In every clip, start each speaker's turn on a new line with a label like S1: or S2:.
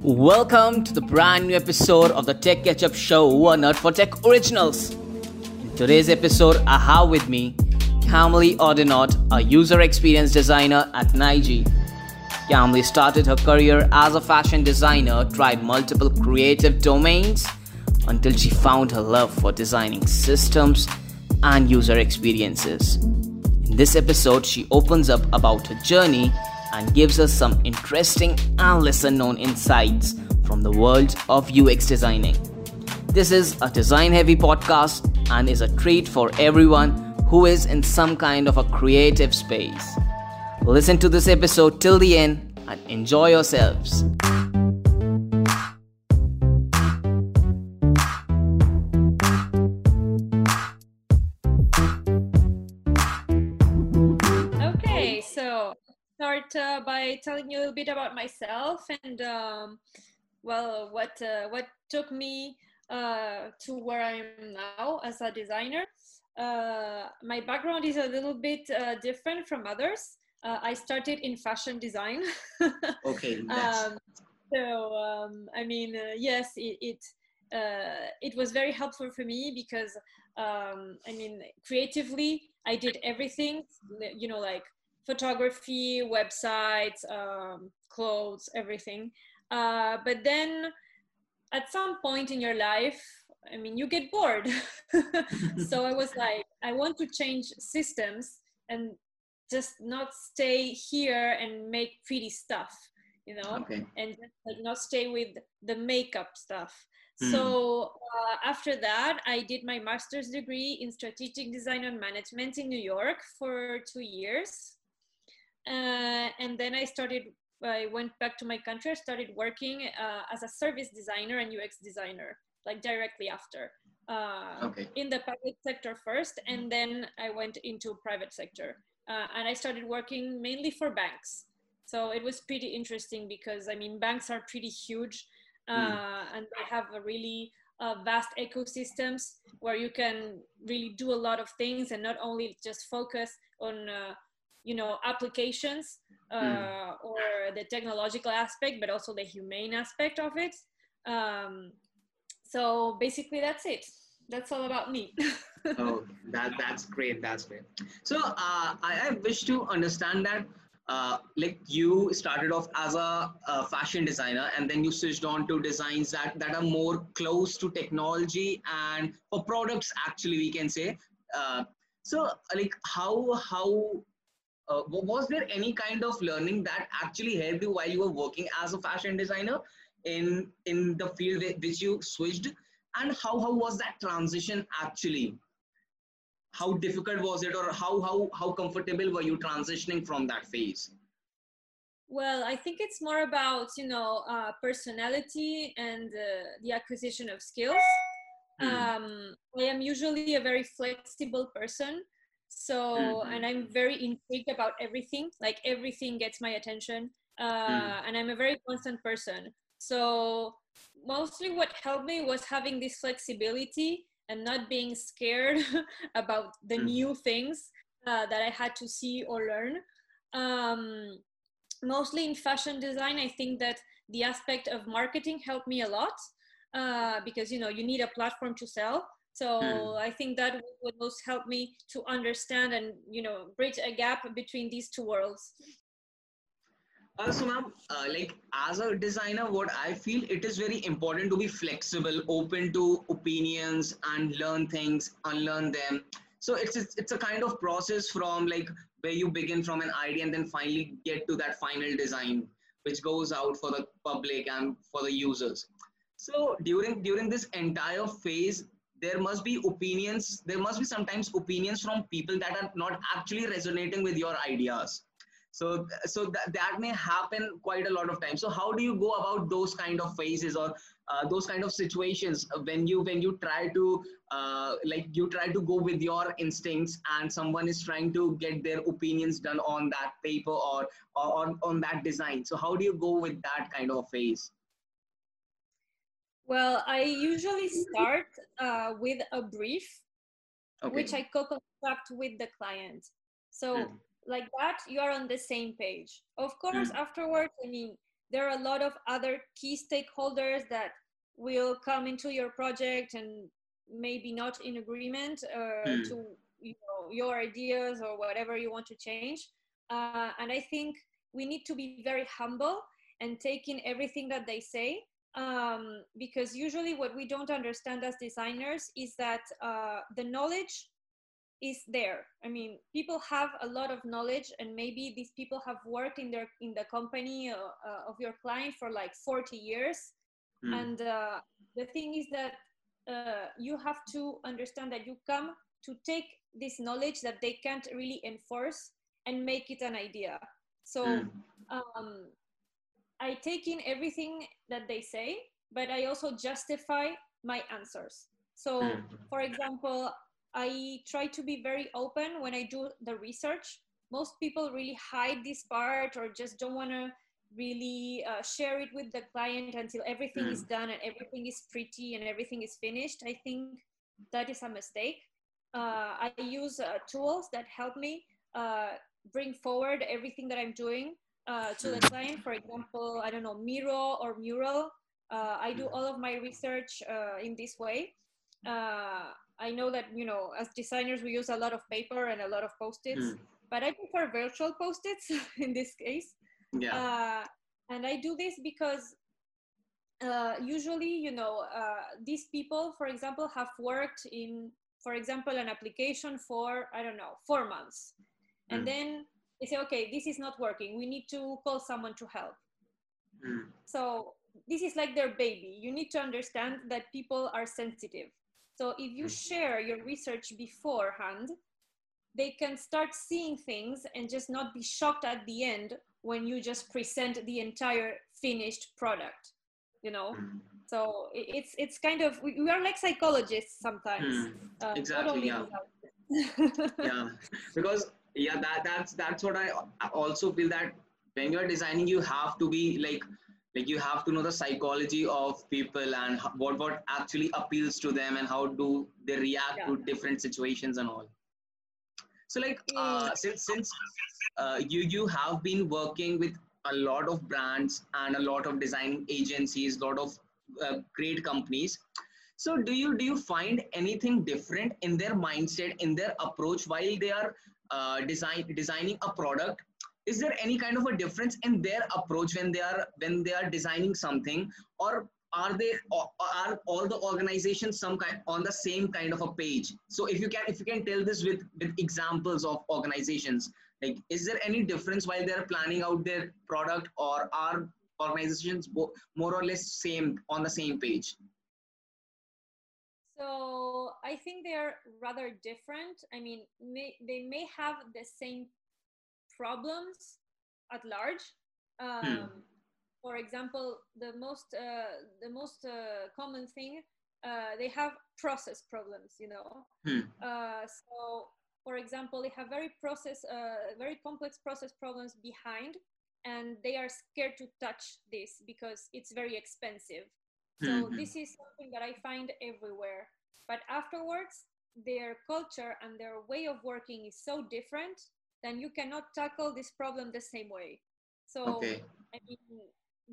S1: Welcome to the brand new episode of the Tech Catch Up Show, one nerd for tech originals. In today's episode, I have with me Camille Oudinot, a user experience designer at Niji. Kamli started her career as a fashion designer, tried multiple creative domains until she found her love for designing systems and user experiences. In this episode, she opens up about her journey and gives us some interesting and lesser known insights from the world of UX designing. This is a design heavy podcast and is a treat for everyone who is in some kind of a creative space. Listen to this episode till the end and enjoy yourselves.
S2: Start uh, by telling you a little bit about myself and um, well, what uh, what took me uh, to where I am now as a designer. Uh, my background is a little bit uh, different from others. Uh, I started in fashion design.
S1: Okay,
S2: um, so um, I mean, uh, yes, it it, uh, it was very helpful for me because um, I mean, creatively, I did everything. You know, like photography, websites, um, clothes, everything. Uh, but then, at some point in your life, I mean, you get bored. so I was like, I want to change systems and just not stay here and make pretty stuff you know
S1: Okay.
S2: and just like not stay with the makeup stuff
S1: Hmm.
S2: so uh, after that i did my master's degree in strategic design and management in new york for two years uh, and then i started i went back to my country i started working uh, as a service designer and ux designer like directly after uh,
S1: Okay.
S2: in the public sector first and then i went into private sector. Uh, and i started working mainly for banks. So it was pretty interesting because i mean banks are pretty huge uh, and they have a really uh, vast ecosystems where you can really do a lot of things and not only just focus on uh, you know applications uh, or the technological aspect but also the humane aspect of it um, so basically that's it that's all about me
S1: oh, that that's great. That's great. So, uh, I, I wish to understand that, uh, like you started off as a, a fashion designer, and then you switched on to designs that that are more close to technology and for products. Actually, we can say. Uh, so, like, how how uh, was there any kind of learning that actually helped you while you were working as a fashion designer in in the field which you switched and how how was that transition actually how difficult was it or how how how comfortable were you transitioning from that phase
S2: Well, I think it's more about you know uh, personality and uh, the acquisition of skills.
S1: Hmm.
S2: Um, I am usually a very flexible person, so
S1: Mhm.
S2: and I'm very intrigued about everything. Like everything gets my attention, uh, and I'm a very constant person. So mostly, what helped me was having this flexibility and not being scared about the
S1: Mhm.
S2: new things uh, that I had to see or learn. Um, mostly in fashion design i think that the aspect of marketing helped me a lot uh, because you know you need a platform to sell so
S1: Hmm.
S2: i think that would most help me to understand and you know bridge a gap between these two worlds.
S1: Uh, so ma'am uh, like as a designer what i feel it is very important to be flexible open to opinions and learn things unlearn them. So it's it's, it's a kind of process from like where you begin from an idea and then finally get to that final design which goes out for the public and for the users. So during during this entire phase there must be opinions there must be sometimes opinions from people that are not actually resonating with your ideas. So so that, that may happen quite a lot of times. So how do you go about those kind of phases or uh, those kind of situations when you when you try to uh, like you try to go with your instincts and someone is trying to get their opinions done on that paper or, or on, on that design? So how do you go with that kind of phase
S2: well i usually start uh, with a brief
S1: okay
S2: which i co-construct with the client so
S1: Hmm.
S2: like that you are on the same page of course
S1: Hmm.
S2: afterwards i mean there are a lot of other key stakeholders that will come into your project and maybe not in agreement uh, mm. to you know your ideas or whatever you want to change uh, and i think we need to be very humble and take in everything that they say um, because usually what we don't understand as designers is that uh, the knowledge is there i mean people have a lot of knowledge and maybe these people have worked in their in the company uh, uh, of your client for like 40 years mm. and uh, the thing is that uh, you have to understand that you come to take this knowledge that they can't really enforce and make it an idea so mm. um, i take in everything that they say but i also justify my answers so mm. for example I try to be very open when I do the research. Most people really hide this part or just don't want to really uh, share it with the client until everything mm. is done and everything is pretty and everything is finished. I think that is a mistake. Uh, I use uh, tools that help me uh, bring forward everything that I'm doing uh, to the mm. client. For example, I don't know, Miro or Mural. Uh, I do mm. all of my research in this way. I know that you know as designers we use a lot of paper and a lot of post-its, mm. but I prefer virtual post-its in this case.
S1: Yeah.
S2: Uh, and I do this because uh, usually, you know, uh, these people, for example, have worked in, for example, an application for I don't know four months, and mm. then they say, okay, this is not working. We need to call someone to help. Mm. So this is like their baby. You need to understand that people are sensitive so if you mm. share your research beforehand, they can start seeing things and just not be shocked at the end when you just present the entire finished product you know mm. so it's it's kind of we are like psychologists sometimes mm,
S1: uh, exactly yeah. yeah because yeah that that's that's what i also feel that when you're designing you have to be like like you have to know the psychology of people and what what actually appeals to them and how do they react yeah. to different situations and all. So like uh, since since uh, you you have been working with a lot of brands and a lot of design agencies lot of uh, great companies. So do you do you find anything different in their mindset in their approach while they are uh, design designing a product is there any kind of a difference in their approach when they are when they are designing something? Or are they are all the organizations some kind on the same kind of a page? So if you can if you can tell this with with examples of organizations like is there any difference while they're planning out their product or are organizations more or less same on the same page
S2: so i think they are rather different i mean may, they may have the same problems at large. Um, hmm. For example, the most uh, the most uh, common thing uh, they have process problems. You know, hmm. Uh, so for example, they have very process uh, very complex process problems behind, and they are scared to touch this because it's very expensive. So hmm, hmm. this is something that I find everywhere. But afterwards, their culture and their way of working is so different then you cannot tackle this problem the same way. So okay. I mean,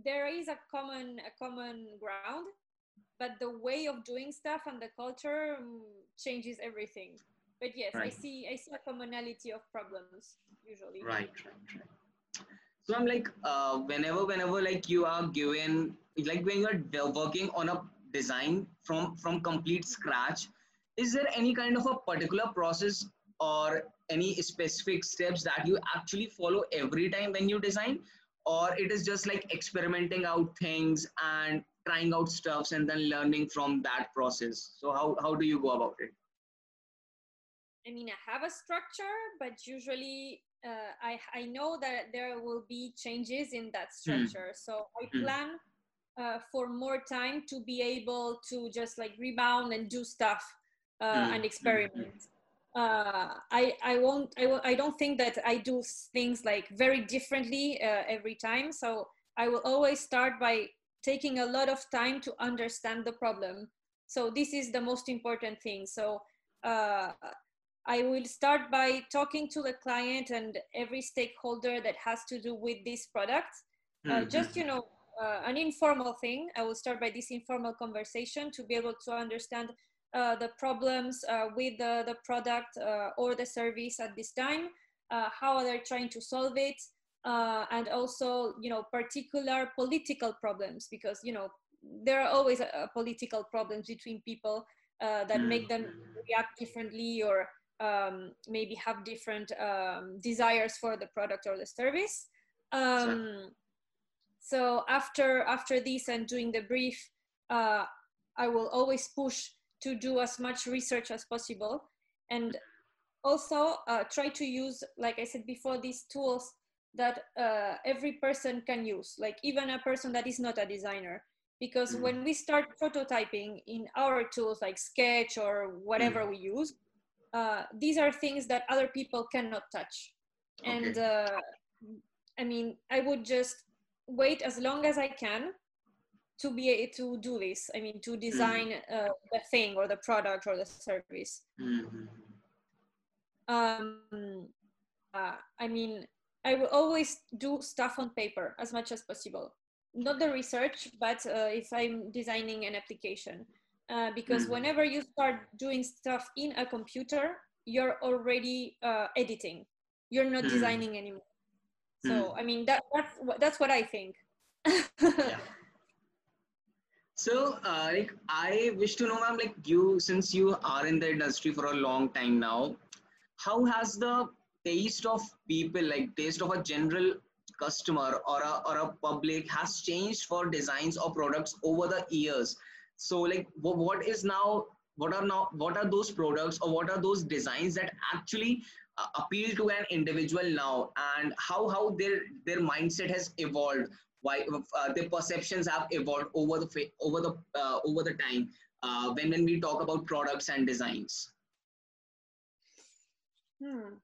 S2: there is a common a common ground, but the way of doing stuff and the culture um, changes everything. But yes, right. I see I see a commonality of problems usually.
S1: Right, right, right. So I'm like, uh, whenever, whenever like you are given, like when you're working on a design from from complete scratch, is there any kind of a particular process or any specific steps that you actually follow every time when you design? Or it is just like experimenting out things and trying out stuffs and then learning from that process? So how, how do you go about it?
S2: I mean i have a structure but usually uh, I, I know that there will be changes in that hmm. structure mm. so i mm. plan uh, for more time to be able to just like rebound and do stuff uh, mm. and experiment uh, I I won't I, I don't think that I do things like very differently uh, every time. So I will always start by taking a lot of time to understand the problem. So this is the most important thing. So uh, I will start by talking to the client and every stakeholder that has to do with this product mm-hmm. just you know uh, an informal thing. I will start by this informal conversation to be able to understand uh, the problems uh, with the, the product uh, or the service at this time, uh, how are they trying to solve it, uh, and also, you know, particular political problems because, you know, there are always political problems between people that make them react differently or um, maybe have different um, desires for the product or the service. Um, so after after this and doing the brief, uh, I will always push to do as much research as possible, and also uh, try to use, like I said before, these tools that uh, every person can use, like even a person that is not a designer. Because mm. when we start prototyping in our tools like Sketch or whatever mm. we use, uh, these are things that other people cannot touch. Okay. And uh, I mean, I would just wait as long as I can to be able to do this. I mean, to mm-hmm. design uh, the thing or the product or the service. Mm-hmm. Um, uh, I mean, I will always do stuff on paper as much as possible. Not the research, but uh, if I'm designing an application. Uh, because mm-hmm. whenever you start doing stuff in a computer, you're already uh, editing. You're not mm-hmm. designing anymore. So mm. I mean that that's that's what I think. yeah.
S1: So, uh, like, I wish to know, ma'am, like, you since you are in the industry for a long time now, how has the taste of people, like, taste of a general customer or a or a public, has changed for designs or products over the years? So, like, what, is now? What are now? What are those products or what are those designs that actually uh, appeal to an individual now and how how their their mindset has evolved why uh, their perceptions have evolved over the over the uh, over the time uh, when when we talk about products and designs
S2: hmm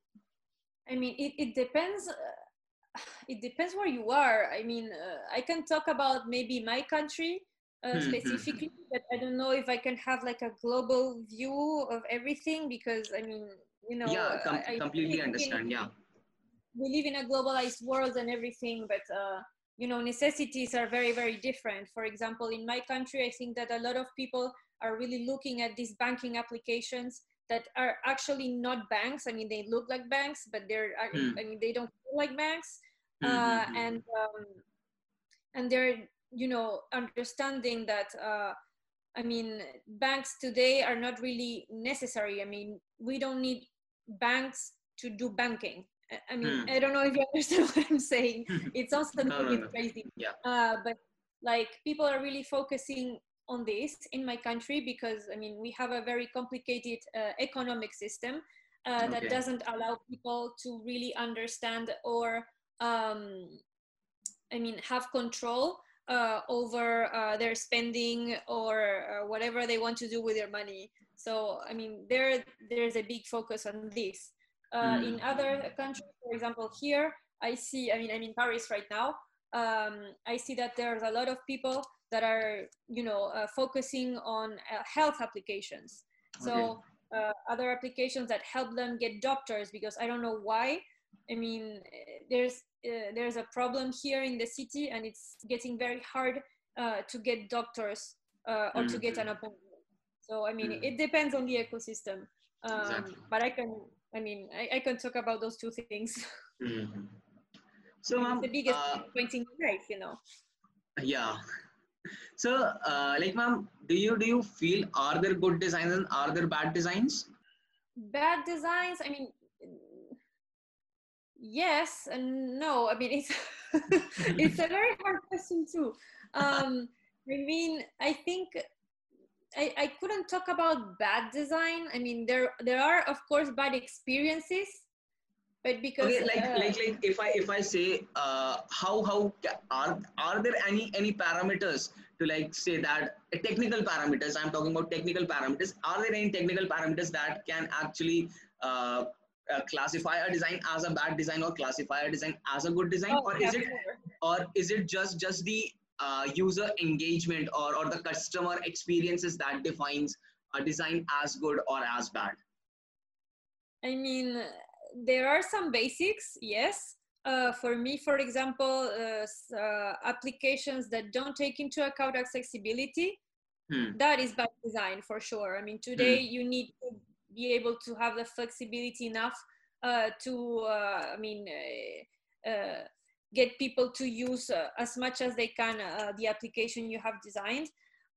S2: i mean it, it depends uh, it depends where you are i mean uh, i can talk about maybe my country uh, hmm, hmm, specifically, but I don't know if I can have like a global view of everything because I mean, you know
S1: yeah com- I, completely I understand in, yeah
S2: we live in a globalized world and everything but uh, you know necessities are very very different for example in my country i think that a lot of people are really looking at these banking applications that are actually not banks i mean they look like banks but they're mm. i mean they don't feel like banks mm-hmm. uh, hmm, hmm. and um, and they're you know understanding that uh, I mean, banks today are not really necessary. I mean, we don't need banks to do banking. I mean, hmm. I don't know if you understand what I'm saying. It sounds a little bit crazy.
S1: Yeah.
S2: Uh, but like people are really focusing on this in my country because I mean we have a very complicated uh, economic system uh, okay. that doesn't allow people to really understand or um, I mean have control uh, over uh, their spending or uh, whatever they want to do with their money. So I mean, there there's a big focus on this. Mm. In other countries, for example, here I see. I mean, I'm in Paris right now. Um, I see that there's a lot of people that are, you know, uh, focusing on uh, health applications. So okay. other applications that help them get doctors because I don't know why. I mean, there's uh, there's a problem here in the city and it's getting very hard uh, to get doctors uh, or mm-hmm. to get an mm-hmm. appointment so i mean mm-hmm. it depends on the ecosystem um, exactly. but i can i mean I, I, can talk about those two things mm-hmm.
S1: so um,
S2: the biggest uh, point in life you know
S1: yeah so uh, like ma'am do you do you feel are there good designs and are there bad designs
S2: bad designs i mean yes and no i mean it's it's a very hard question too. Um i mean i think I, I couldn't talk about bad design. I mean there there are of course bad experiences but because
S1: okay, like, uh, like like if i if i say uh how how are are there any any parameters to like say that uh, technical parameters i'm talking about technical parameters are there any technical parameters that can actually uh, classify a design as a bad design or classify a design as a good design oh, or is it or is it just just the uh, user engagement or, or the customer experiences that defines a design as good or as bad
S2: i mean there are some basics yes uh, for me, for example, uh, uh, applications that don't take into account accessibility, hmm. that is by design for sure. I mean, today hmm. you need to be able to have the flexibility enough uh, to, uh, I mean, uh, get people to use as much as they can the application you have designed.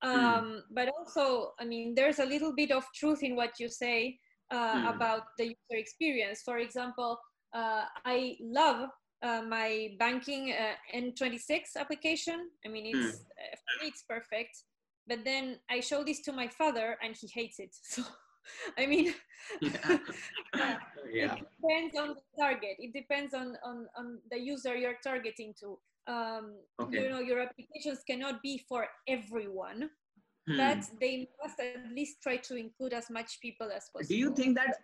S2: Hmm. Um, mm. But also, I mean, there's a little bit of truth in what you say mm. about the user experience. For example, uh, I love uh, my banking uh, N26 application. I mean, it's mm. for me it's perfect. But then I show this to my father, and he hates it. So, I mean, yeah. yeah. it depends on the target. It depends on on on the user you're targeting to. Um, okay. You know, your applications cannot be for everyone. Hmm. but they must at least try to include as much people as possible.
S1: Do you think that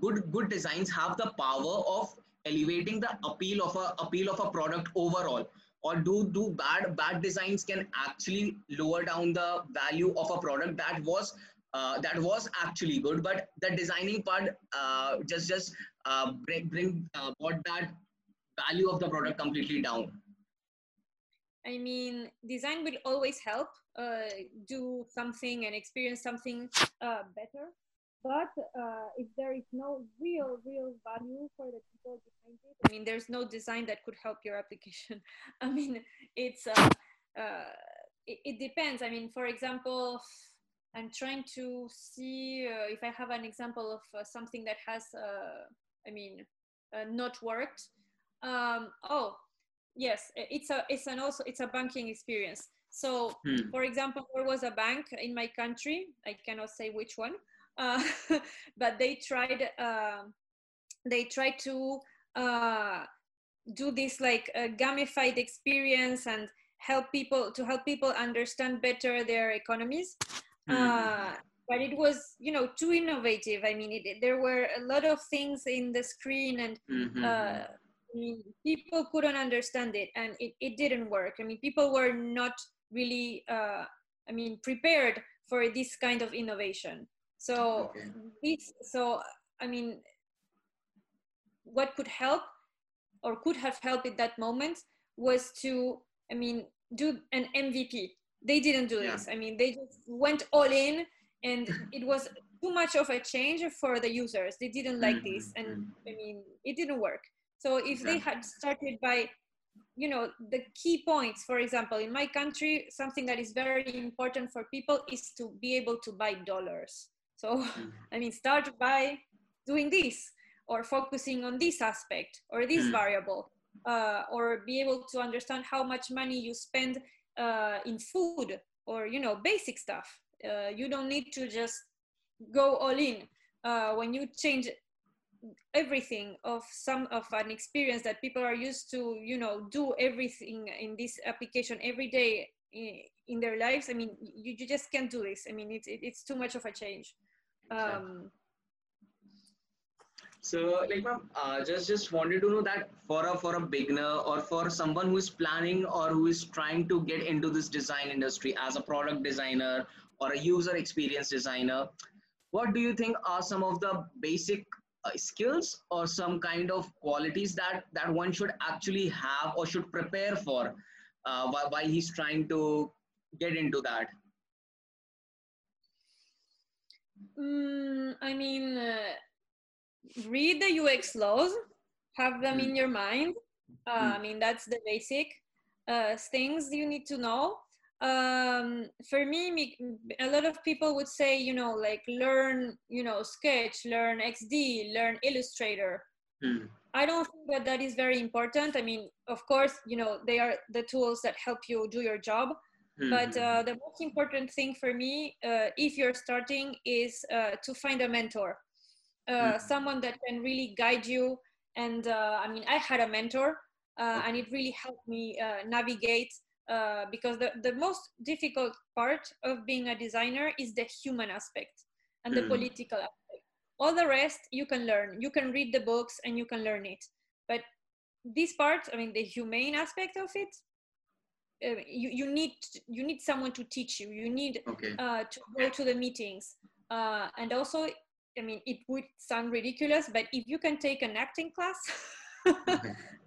S1: good good designs have the power of elevating the appeal of a appeal of a product overall or do do bad bad designs can actually lower down the value of a product that was uh, that was actually good but the designing part uh, just just uh, bring bring uh, brought that value of the product completely down.
S2: I mean design will always help uh, do something and experience something uh, better. But if there is no real real value for the people behind it i mean there's no design that could help your application. I mean it's it, it, depends. I mean for example i'm trying to see uh, if i have an example of uh, something that has uh, i mean not worked. Um, oh yes it's a it's an also it's a banking experience. So hmm. for example there was a bank in my country i cannot say which one uh, but they tried uh, they tried to uh, do this like a gamified experience and help people to help people understand better their economies mm. but it was you know too innovative i mean it, there were a lot of things in the screen and mm-hmm. uh, I mean, people couldn't understand it and it, it didn't work i mean people were not really uh, i mean prepared for this kind of innovation so okay. this, so I mean, what could help or could have helped at that moment was to, I mean, do an MVP. They didn't do yeah. this. I mean, they just went all in, and it was too much of a change for the users. They didn't like mm-hmm. this, and mm-hmm. I mean, it didn't work. So if they had started by you know the key points for example in my country something that is very important for people is to be able to buy dollars so, mm. I mean, start by doing this or focusing on this aspect or this mm. variable uh, or be able to understand how much money you spend uh, in food or, you know, basic stuff. Uh, you don't need to just go all in. Uh, when you change everything of some of an experience that people are used to, you know, do everything in this application every day in, in their lives, I mean, you, you just can't do this. I mean, it's, it, it's too much of a change. Um,
S1: so, like, ma'am, uh, just just wanted to know that for a for a beginner or for someone who is planning or who is trying to get into this design industry as a product designer or a user experience designer, what do you think are some of the basic uh, skills or some kind of qualities that that one should actually have or should prepare for uh, while, while he's trying to get into that?
S2: Mm, I mean, uh, read the UX laws, have them in mm. your mind. Uh, mm. I mean, that's the basic uh, things you need to know. Um, for me, a lot of people would say, you know, like learn, you know, Sketch, learn XD, learn Illustrator. Mm. I don't think that that is very important. I mean, of course, you know, they are the tools that help you do your job. Mm-hmm. But uh, the most important thing for me, uh, if you're starting, is uh, to find a mentor, mm-hmm. someone that can really guide you. And uh, I mean, I had a mentor, uh, and it really helped me navigate. because the, the most difficult part of being a designer is the human aspect and the mm-hmm. political aspect. All the rest you can learn. You can read the books and you can learn it. But this part, I mean, the humane aspect of it, uh, you, you need you need someone to teach you you need okay. uh, to go to the meetings uh, and also i mean it would sound ridiculous but if you can take an acting class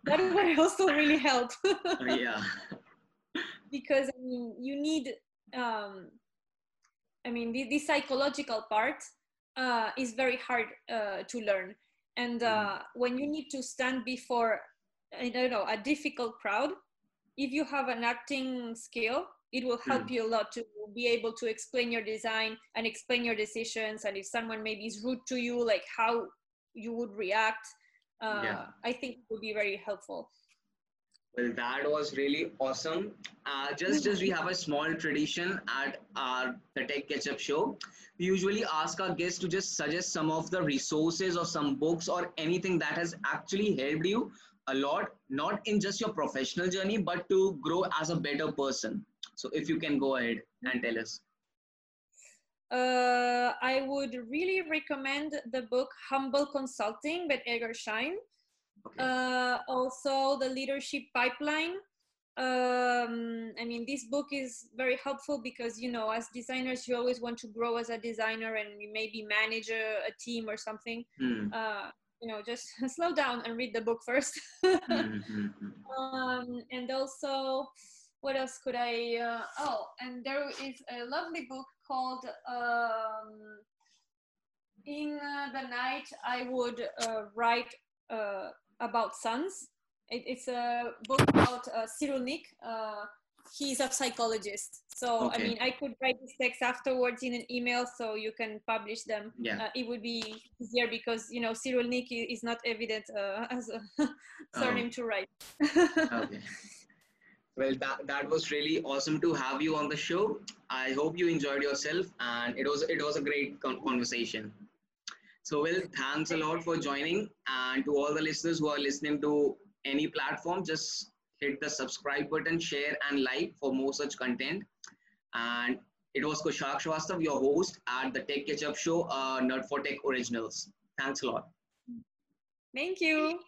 S2: that would also really help.
S1: Uh, yeah.
S2: Because I mean, you need, um, I mean, the, the psychological part uh, is very hard uh, to learn. And uh,
S1: Mm.
S2: when you need to stand before, I don't know, a difficult crowd, if you have an acting skill, it will help
S1: Mm.
S2: you a lot to be able to explain your design and explain your decisions. And if someone maybe is rude to you, like how you would react, uh,
S1: Yeah.
S2: I think it would be very helpful.
S1: Well, that was really awesome. Uh, just just we have a small tradition at our the Tech Ketchup show. We usually ask our guests to just suggest some of the resources or some books or anything that has actually helped you a lot, not in just your professional journey, but to grow as a better person. So if you can go ahead and tell us.
S2: Uh, I would really recommend the book Humble Consulting by Edgar Schein.
S1: Okay.
S2: Uh, also, The Leadership Pipeline. Um, I mean, this book is very helpful because, you know, as designers, you always want to grow as a designer and you maybe manage a, a team or something.
S1: Hmm.
S2: Uh, you know, just slow down and read the book first.
S1: Hmm, hmm, hmm.
S2: um, and also what else could i uh, oh and there is a lovely book called um, in the night i would uh, write uh, about suns it, it's a book about uh, Cyrulnik. Uh, he's a psychologist so
S1: Okay.
S2: i mean i could write this text afterwards in an email so you can publish them
S1: Yeah.
S2: uh, it would be easier because you know Cyrulnik i- is not evident uh, as a surname to write
S1: Okay. Well, that, that was really awesome to have you on the show. I hope you enjoyed yourself, and it was it was a great con- conversation. So, well, thanks a lot for joining, and to all the listeners who are listening to any platform, just hit the subscribe button, share, and like for more such content. And it was Kushak Shrivastava, your host at the Tech Ketchup Show, uh, Nerd for Tech Originals. Thanks a lot.
S2: Thank you.